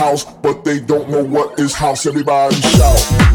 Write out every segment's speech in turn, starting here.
house, but they don't know what is house. Everybody shout.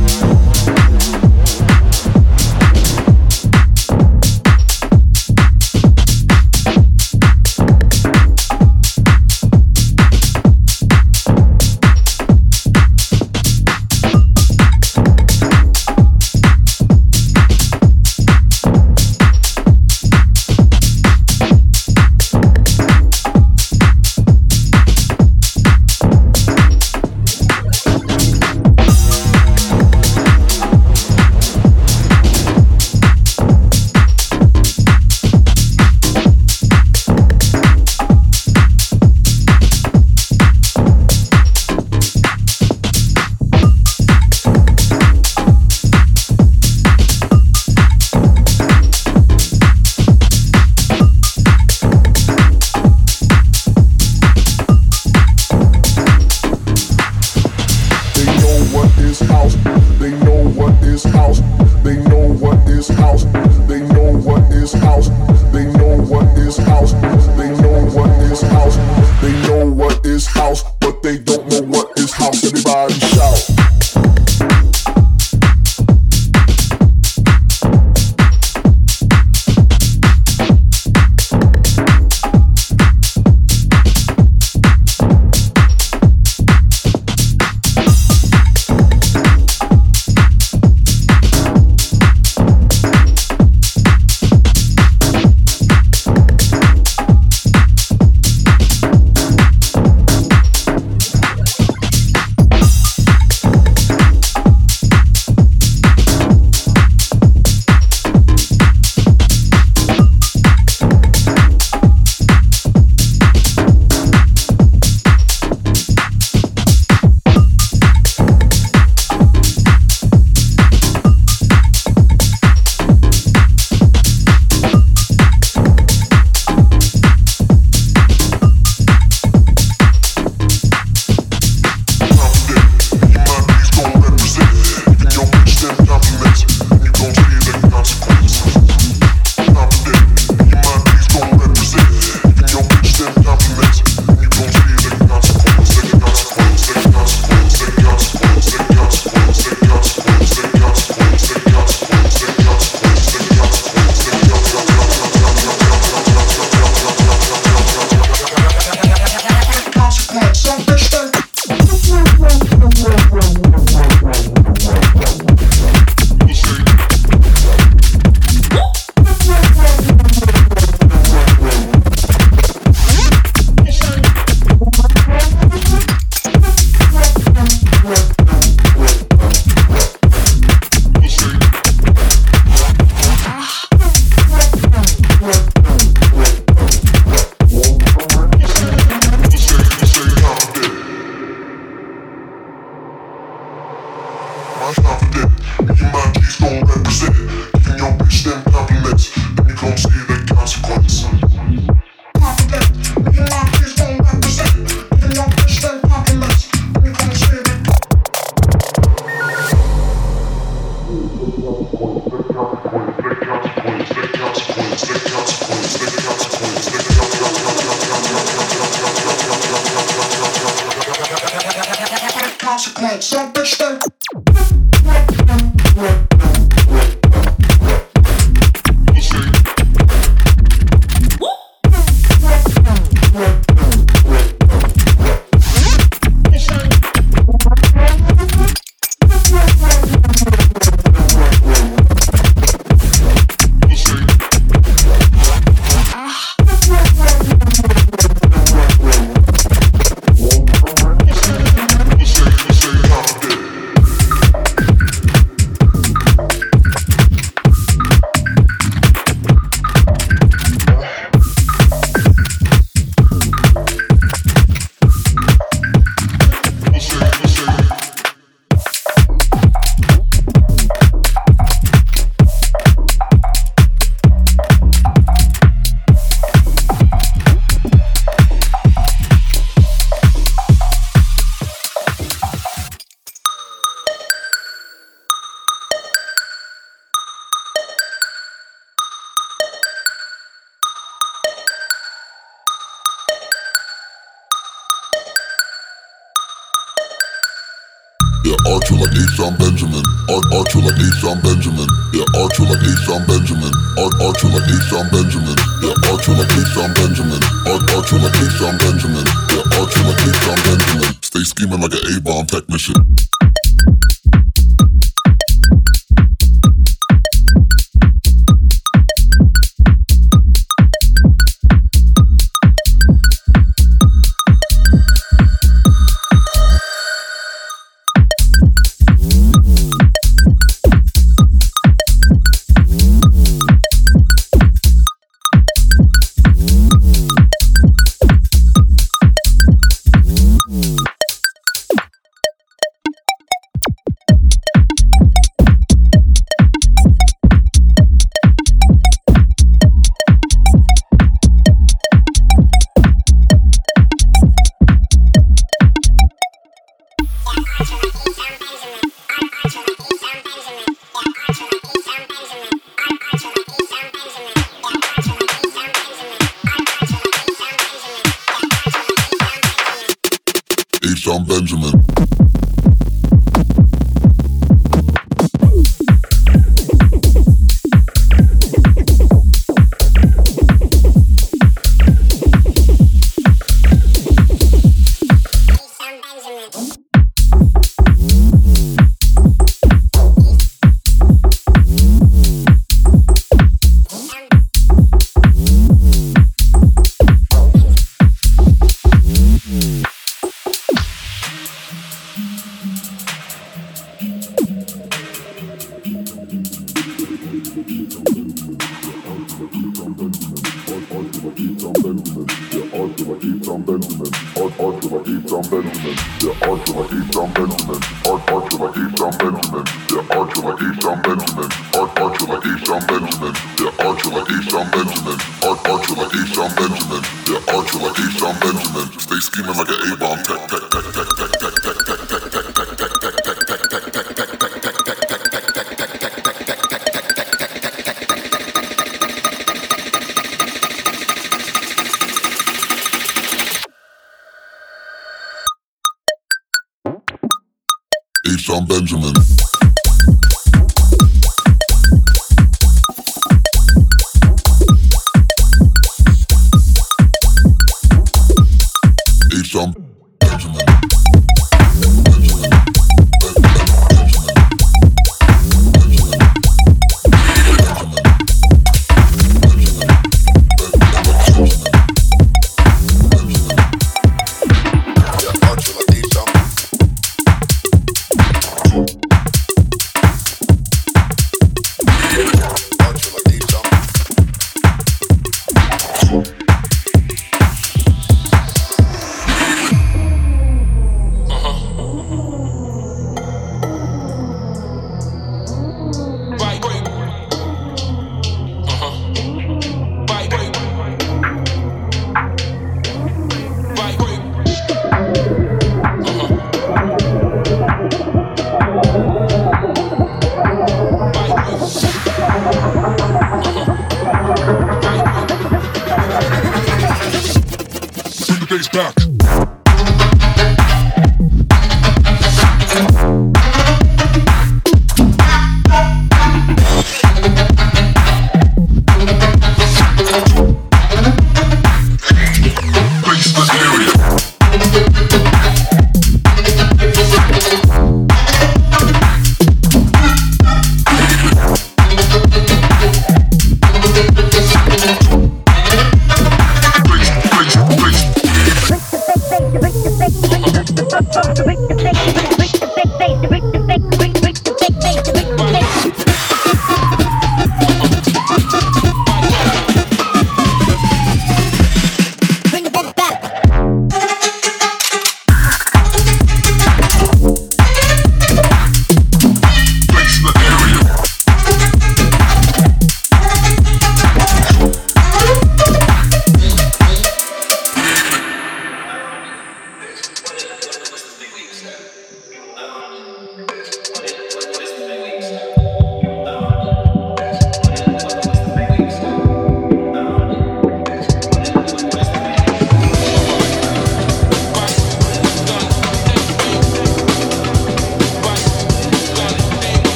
Like an A-bomb technician.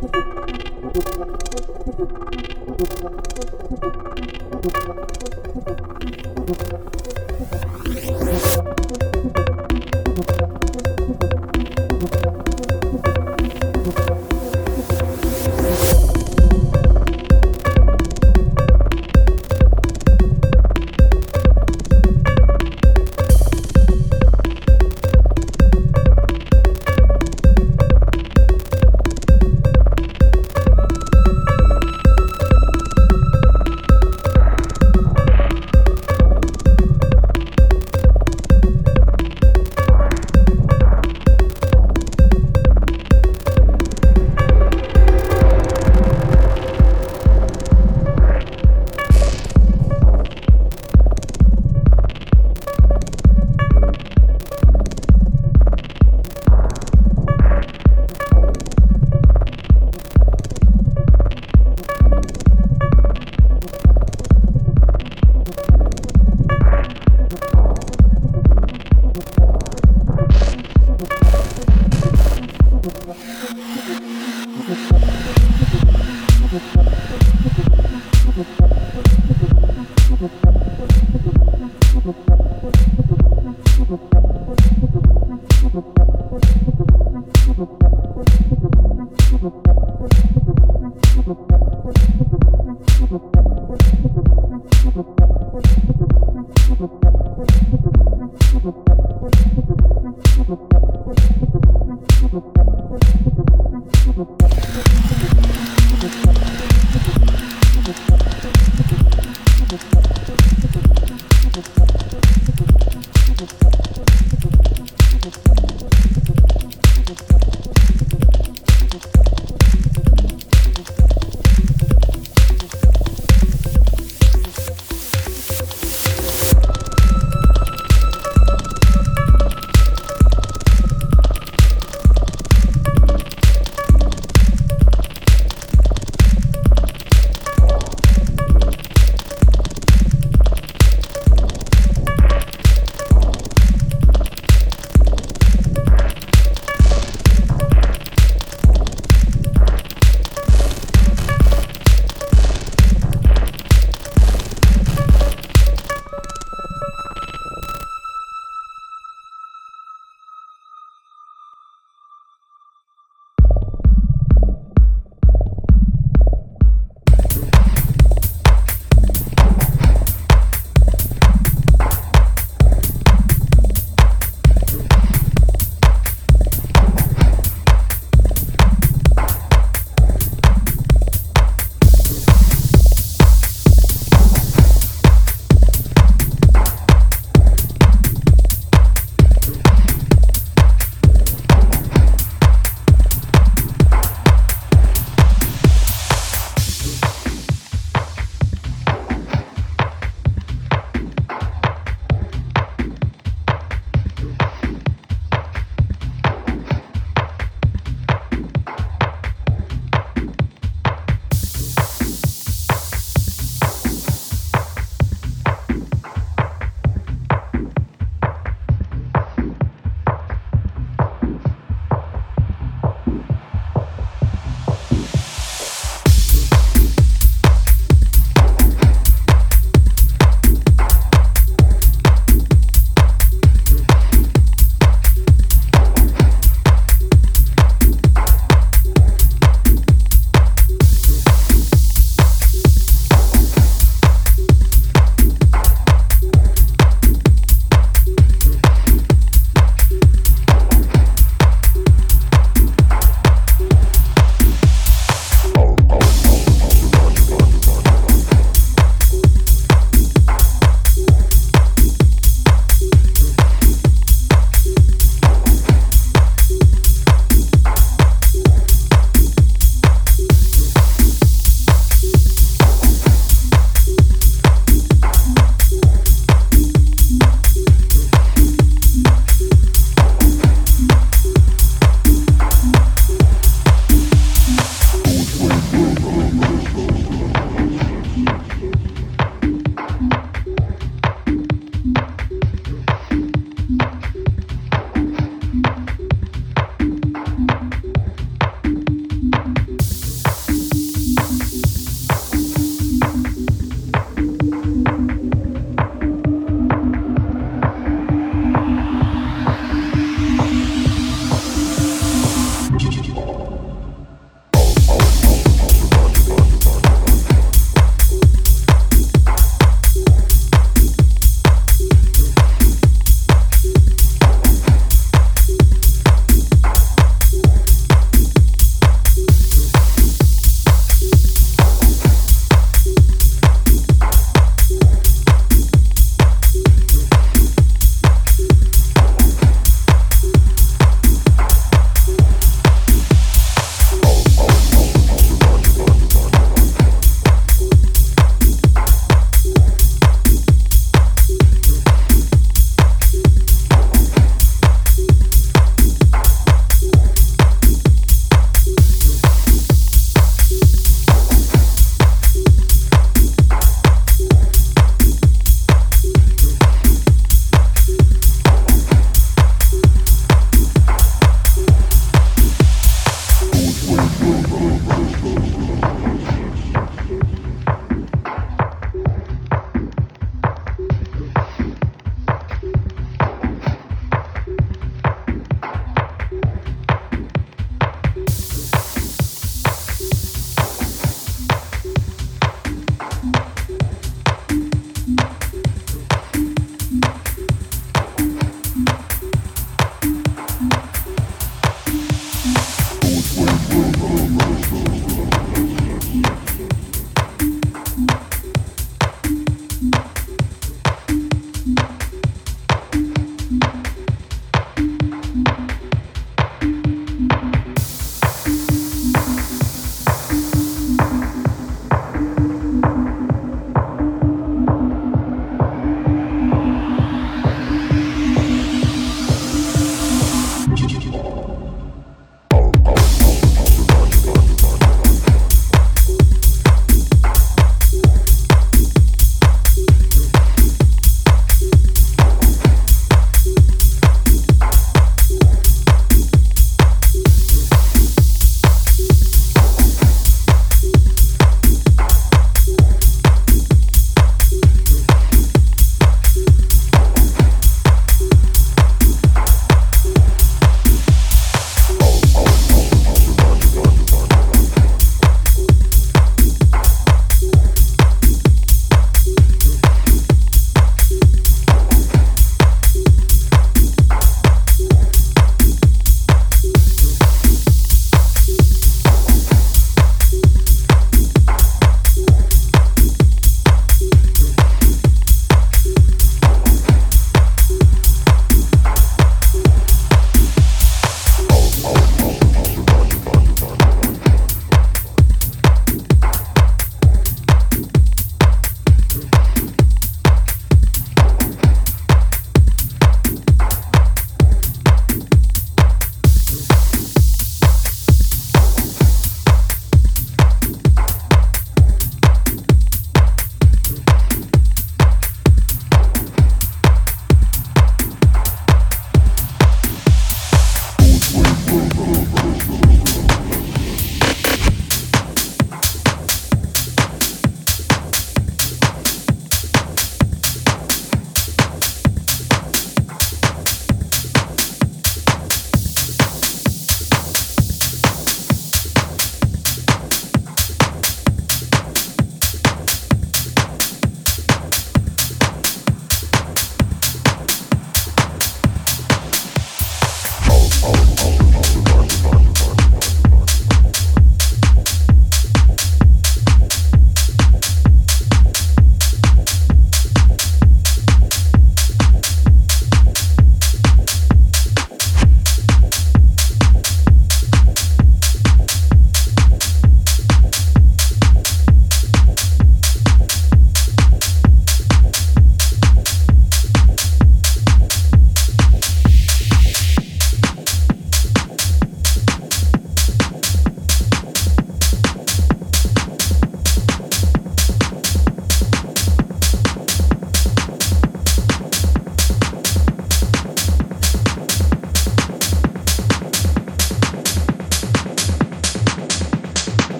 Thank you.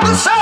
The ground.